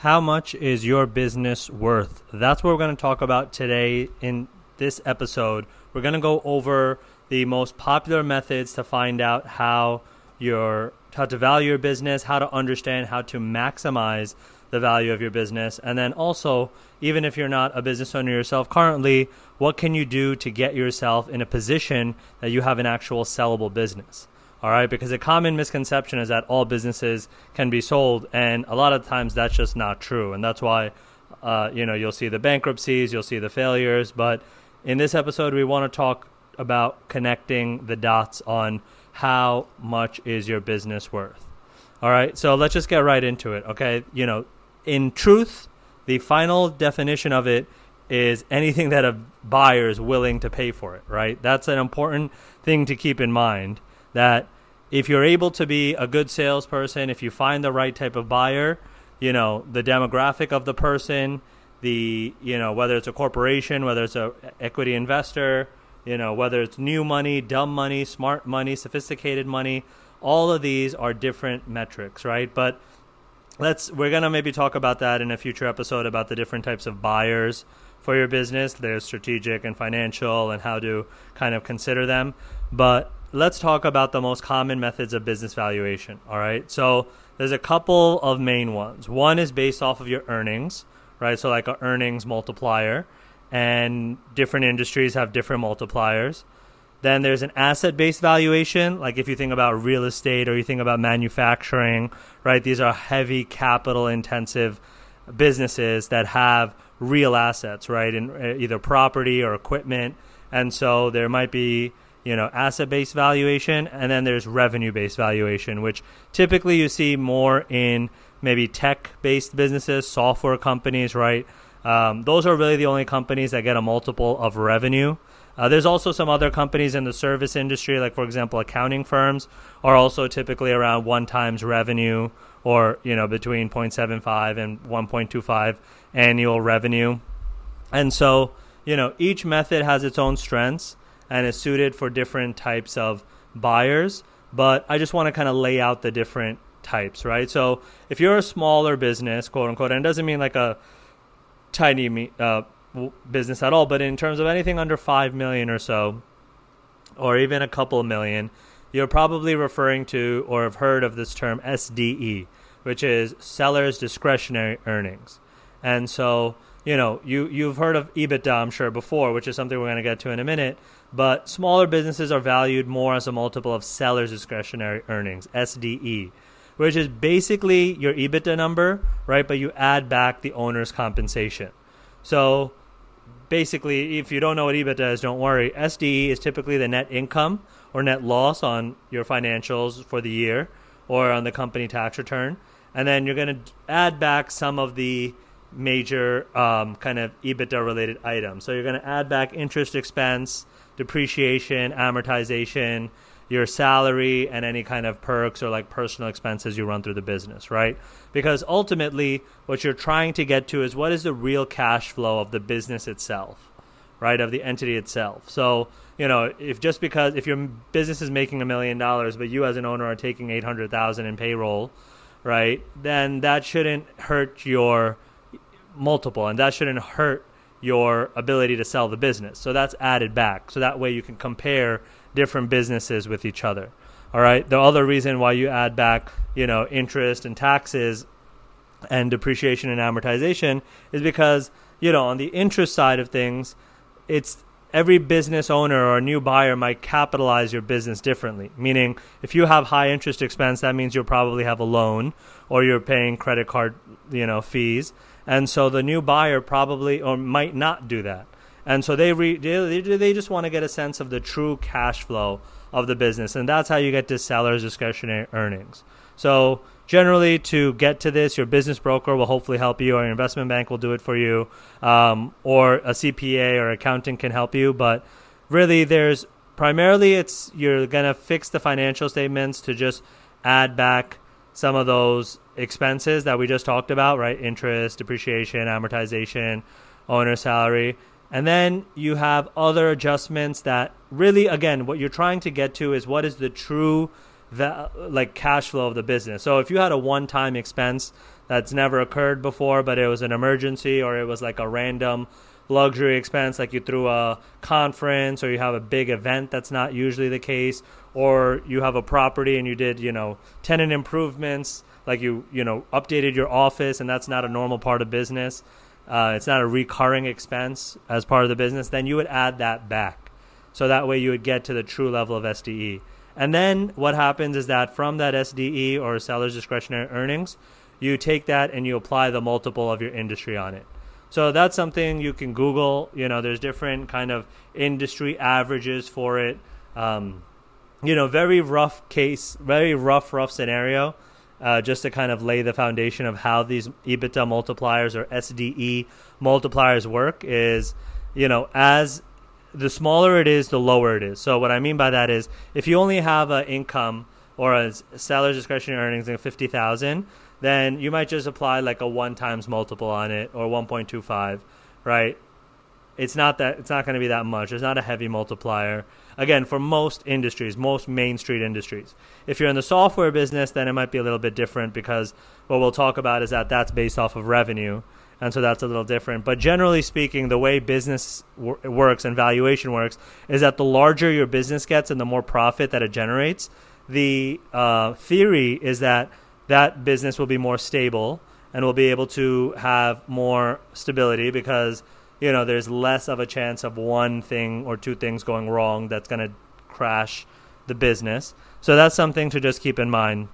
How much is your business worth? That's what we're going to talk about today in this episode. We're going to go over the most popular methods to find out how your how to value your business, how to understand how to maximize the value of your business, and then also even if you're not a business owner yourself currently, what can you do to get yourself in a position that you have an actual sellable business? All right, because a common misconception is that all businesses can be sold, and a lot of times that's just not true, and that's why, uh, you know, you'll see the bankruptcies, you'll see the failures. But in this episode, we want to talk about connecting the dots on how much is your business worth. All right, so let's just get right into it. Okay, you know, in truth, the final definition of it is anything that a buyer is willing to pay for it. Right, that's an important thing to keep in mind that if you're able to be a good salesperson, if you find the right type of buyer, you know, the demographic of the person, the, you know, whether it's a corporation, whether it's a equity investor, you know, whether it's new money, dumb money, smart money, sophisticated money, all of these are different metrics, right? But let's we're going to maybe talk about that in a future episode about the different types of buyers for your business. There's strategic and financial and how to kind of consider them. But let's talk about the most common methods of business valuation. All right. So there's a couple of main ones. One is based off of your earnings, right? So like an earnings multiplier, and different industries have different multipliers. Then there's an asset based valuation, like if you think about real estate or you think about manufacturing, right? These are heavy capital intensive businesses that have real assets, right? In uh, either property or equipment. And so there might be you know asset based valuation and then there's revenue based valuation which typically you see more in maybe tech based businesses software companies right? Um, those are really the only companies that get a multiple of revenue. Uh, there's also some other companies in the service industry like for example accounting firms are also typically around one times revenue or you know between 0.75 and 1.25 annual revenue. And so you know each method has its own strengths and is suited for different types of buyers. But I just want to kind of lay out the different types, right? So if you're a smaller business, quote unquote, and it doesn't mean like a tiny uh, business at all, but in terms of anything under five million or so, or even a couple million, you're probably referring to or have heard of this term SDE, which is seller's discretionary earnings. And so, you know, you you've heard of EBITDA, I'm sure, before, which is something we're going to get to in a minute. But smaller businesses are valued more as a multiple of seller's discretionary earnings, SDE, which is basically your EBITDA number, right? But you add back the owner's compensation. So basically, if you don't know what EBITDA is, don't worry. SDE is typically the net income or net loss on your financials for the year or on the company tax return. And then you're going to add back some of the major um, kind of EBITDA related items. So you're going to add back interest expense, depreciation, amortization, your salary, and any kind of perks or like personal expenses you run through the business, right? Because ultimately, what you're trying to get to is what is the real cash flow of the business itself, right? Of the entity itself. So, you know, if just because if your business is making a million dollars, but you as an owner are taking 800,000 in payroll, right? Then that shouldn't hurt your multiple and that shouldn't hurt your ability to sell the business. So that's added back. So that way you can compare different businesses with each other. All right. The other reason why you add back, you know, interest and taxes and depreciation and amortization is because, you know, on the interest side of things, it's every business owner or new buyer might capitalize your business differently. Meaning, if you have high interest expense, that means you'll probably have a loan or you're paying credit card, you know, fees. And so the new buyer probably or might not do that. And so they re, they, they just want to get a sense of the true cash flow of the business, and that's how you get to seller's discretionary earnings. So generally, to get to this, your business broker will hopefully help you, or your investment bank will do it for you, um, or a CPA or accountant can help you. But really, there's primarily it's you're gonna fix the financial statements to just add back some of those expenses that we just talked about, right? Interest, depreciation, amortization, owner salary. And then you have other adjustments that really, again, what you're trying to get to is what is the true, like cash flow of the business. So if you had a one-time expense that's never occurred before, but it was an emergency or it was like a random luxury expense, like you threw a conference or you have a big event that's not usually the case, or you have a property and you did, you know, tenant improvements, like you, you know, updated your office and that's not a normal part of business. Uh, it's not a recurring expense as part of the business, then you would add that back. So that way you would get to the true level of SDE. And then what happens is that from that SDE or seller's discretionary earnings, you take that and you apply the multiple of your industry on it. So that's something you can Google. You know, there's different kind of industry averages for it. Um, you know, very rough case, very rough, rough scenario, uh, just to kind of lay the foundation of how these EBITDA multipliers or SDE multipliers work is, you know, as the smaller it is, the lower it is. So what I mean by that is if you only have an income or a seller's discretionary earnings of 50,000, then you might just apply like a 1 times multiple on it or 1.25, right? It's not that it's not going to be that much. It's not a heavy multiplier. Again, for most industries, most main street industries. If you're in the software business, then it might be a little bit different because what we'll talk about is that that's based off of revenue and so that's a little different. But generally speaking, the way business wor- works and valuation works is that the larger your business gets and the more profit that it generates, the uh, theory is that that business will be more stable and will be able to have more stability because you know there's less of a chance of one thing or two things going wrong that's going to crash the business. So that's something to just keep in mind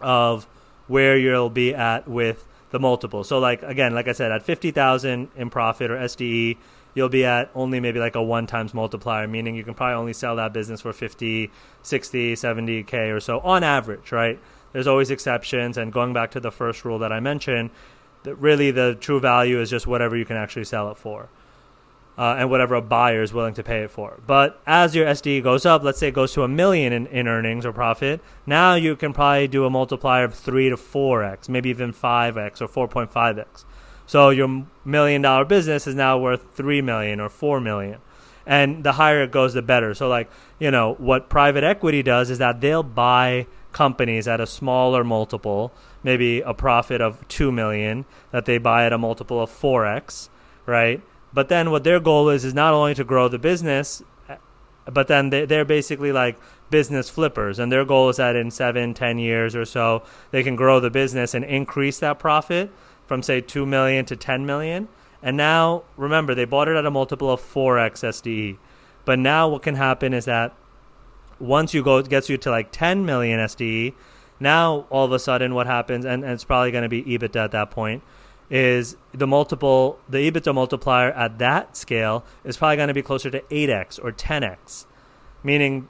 of where you'll be at with the multiple. So like again, like I said, at fifty thousand in profit or SDE, you'll be at only maybe like a one times multiplier, meaning you can probably only sell that business for 50, 60, 70k or so on average, right? There's always exceptions, and going back to the first rule that I mentioned, really the true value is just whatever you can actually sell it for uh, and whatever a buyer is willing to pay it for. But as your SDE goes up, let's say it goes to a million in, in earnings or profit, now you can probably do a multiplier of 3 to 4x, maybe even 5x or 4.5x. So your million dollar business is now worth 3 million or 4 million. And the higher it goes, the better. So, like, you know, what private equity does is that they'll buy companies at a smaller multiple, maybe a profit of 2 million, that they buy at a multiple of 4x, right? But then what their goal is is not only to grow the business, but then they, they're basically like business flippers, and their goal is that in seven, ten years or so, they can grow the business and increase that profit from say two million to ten million. And now, remember, they bought it at a multiple of four x SDE. But now, what can happen is that once you go, it gets you to like ten million SDE. Now, all of a sudden, what happens, and, and it's probably going to be EBITDA at that point is the multiple, the EBITDA multiplier at that scale is probably going to be closer to 8x or 10x, meaning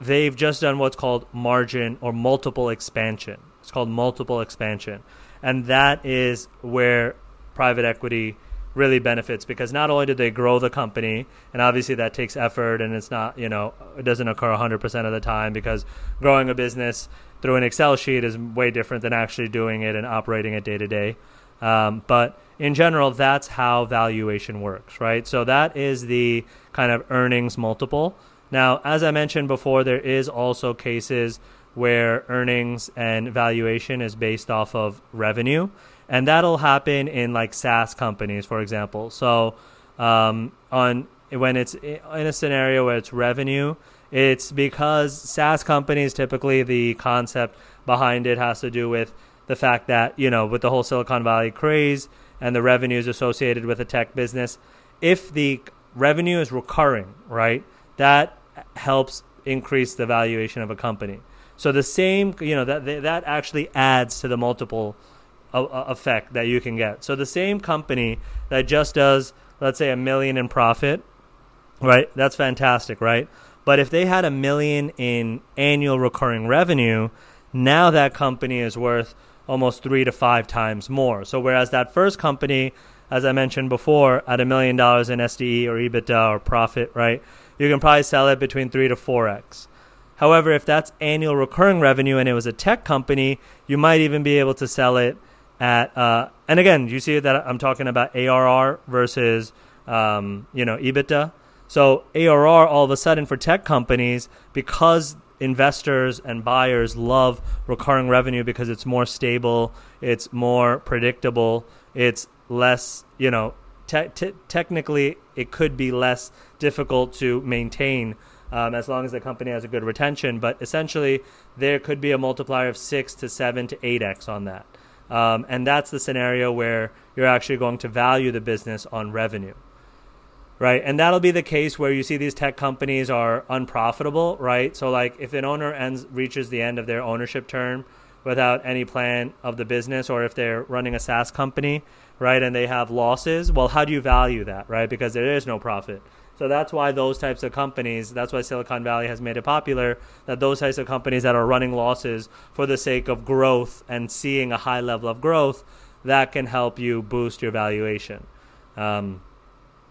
they've just done what's called margin or multiple expansion. It's called multiple expansion. And that is where private equity really benefits because not only do they grow the company, and obviously that takes effort and it's not, you know, it doesn't occur 100% of the time because growing a business through an Excel sheet is way different than actually doing it and operating it day to day. But in general, that's how valuation works, right? So that is the kind of earnings multiple. Now, as I mentioned before, there is also cases where earnings and valuation is based off of revenue, and that'll happen in like SaaS companies, for example. So, um, on when it's in a scenario where it's revenue, it's because SaaS companies typically the concept behind it has to do with the fact that you know with the whole Silicon Valley craze and the revenues associated with a tech business, if the revenue is recurring, right, that helps increase the valuation of a company. So the same, you know, that that actually adds to the multiple effect that you can get. So the same company that just does, let's say, a million in profit, right? That's fantastic, right? But if they had a million in annual recurring revenue, now that company is worth almost three to five times more. So whereas that first company, as I mentioned before, at a million dollars in SDE or EBITDA or profit, right, you can probably sell it between three to four x. However, if that's annual recurring revenue and it was a tech company, you might even be able to sell it at. Uh, and again, you see that I'm talking about ARR versus um, you know EBITDA. So ARR all of a sudden for tech companies because investors and buyers love recurring revenue because it's more stable, it's more predictable, it's less, you know, te- te- technically it could be less difficult to maintain um, as long as the company has a good retention. But essentially, there could be a multiplier of six to seven to eight x on that, um, and that's the scenario where you're actually going to value the business on revenue right? And that'll be the case where you see these tech companies are unprofitable, right? So like if an owner ends reaches the end of their ownership term without any plan of the business or if they're running a SaaS company, right, and they have losses, well, how do you value that, right? Because there is no profit. So that's why those types of companies, that's why Silicon Valley has made it popular that those types of companies that are running losses for the sake of growth and seeing a high level of growth, that can help you boost your valuation. Um,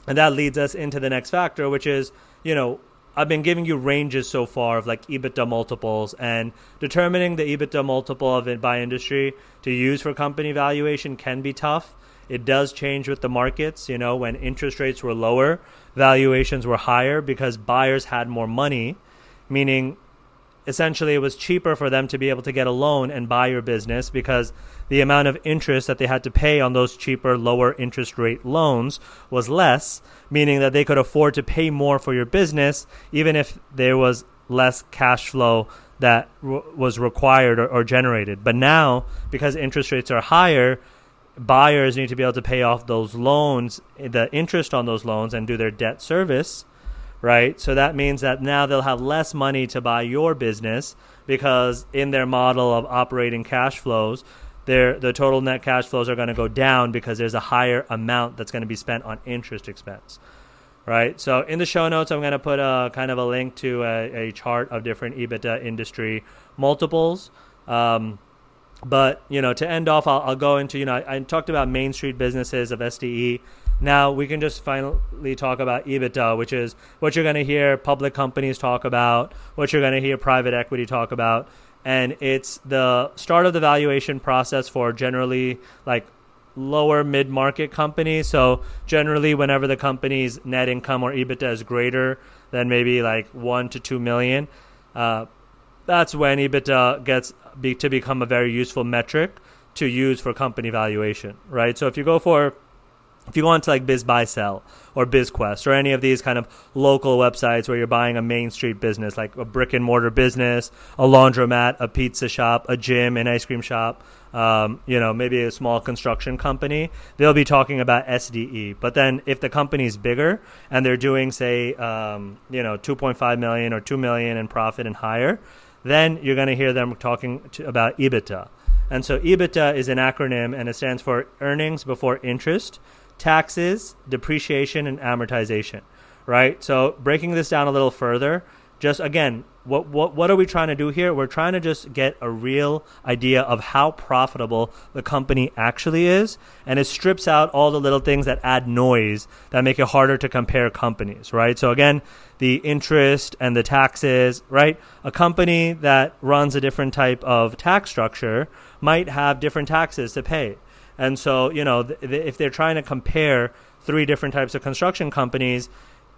and that leads us into the next factor, which is, you know, I've been giving you ranges so far of like EBITDA multiples and determining the EBITDA multiple of it by industry to use for company valuation can be tough. It does change with the markets. You know, when interest rates were lower, valuations were higher because buyers had more money, meaning essentially it was cheaper for them to be able to get a loan and buy your business because the amount of interest that they had to pay on those cheaper, lower interest rate loans was less, meaning that they could afford to pay more for your business, even if there was less cash flow that was required or, generated. But now, because interest rates are higher, buyers need to be able to pay off those loans, the interest on those loans, and do their debt service right? So that means that now they'll have less money to buy your business because in their model of operating cash flows, their the total net cash flows are going to go down because there's a higher amount that's going to be spent on interest expense. Right. So in the show notes, I'm going to put a kind of a link to a, a chart of different EBITDA industry multiples. Um, but you know, to end off, I'll, I'll go into you know I, I talked about Main Street businesses of SDE. Now we can just finally talk about EBITDA, which is what you're going to hear public companies talk about, what you're going to hear private equity talk about. And it's the start of the valuation process for generally like lower mid market companies. So, generally, whenever the company's net income or EBITDA is greater than maybe like one to two million, uh, that's when EBITDA gets be, to become a very useful metric to use for company valuation, right? So, if you go for if you go onto like BizBuySell or BizQuest or any of these kind of local websites where you're buying a main street business, like a brick and mortar business, a laundromat, a pizza shop, a gym, an ice cream shop, um, you know, maybe a small construction company, they'll be talking about SDE. But then if the company's bigger and they're doing, say, um, you know, 2.5 million or 2 million in profit and higher, then you're going to hear them talking to, about EBITDA. And so EBITDA is an acronym and it stands for earnings before interest taxes, depreciation, and amortization, right? So breaking this down a little further, just again, what, what, what are we trying to do here? We're trying to just get a real idea of how profitable the company actually is. And it strips out all the little things that add noise that make it harder to compare companies, right? So, again, the interest and the taxes, right? A company that runs a different type of tax structure might have different taxes to pay. And so, you know, th- th- if they're trying to compare three different types of construction companies,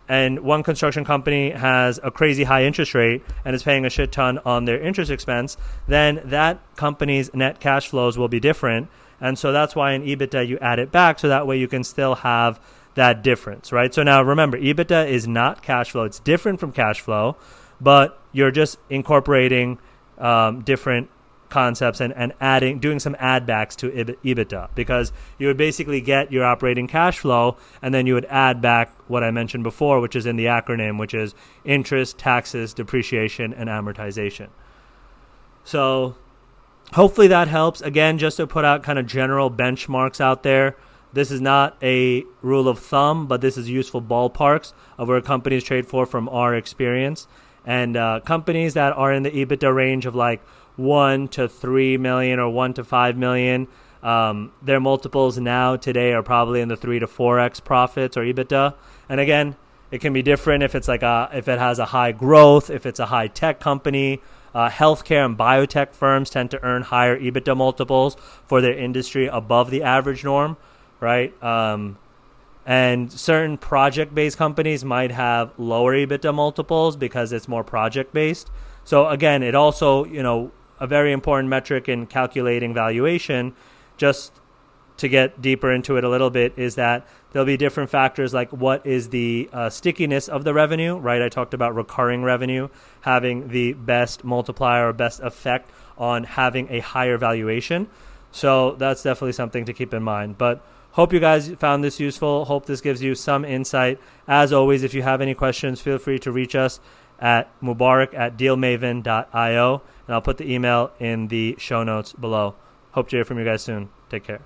and one construction company has a crazy high interest rate and is paying a shit ton on their interest expense, then that company's net cash flows will be different. And so that's why in EBITDA you add it back so that way you can still have that difference, right? So now remember, EBITDA is not cash flow. It's different from cash flow, but you're just incorporating um, different concepts and, and adding doing some add backs to EBITDA because you would basically get your operating cash flow and then you would add back what I mentioned before, which is in the acronym, which is interest, taxes, depreciation, and amortization. So hopefully that helps. Again, just to put out kind of general benchmarks out there. This is not a rule of thumb, but this is useful ballparks of where companies trade for from our experience. And uh, companies that are in the EBITDA range of like one to three million or one to five million. Um, their multiples now today are probably in the three to four x profits or EBITDA. And again, it can be different if it's like a if it has a high growth, if it's a high tech company. Uh, healthcare and biotech firms tend to earn higher EBITDA multiples for their industry above the average norm, right? Um, and certain project based companies might have lower EBITDA multiples because it's more project based. So again, it also, you know, a very important metric in calculating valuation, just to get deeper into it a little bit, is that there'll be different factors like what is the uh, stickiness of the revenue, right? I talked about recurring revenue having the best multiplier or best effect on having a higher valuation. So that's definitely something to keep in mind. But hope you guys found this useful. Hope this gives you some insight. As always, if you have any questions, feel free to reach us at mubarak at dealmaven.io. And I'll put the email in the show notes below. Hope to hear from you guys soon. Take care.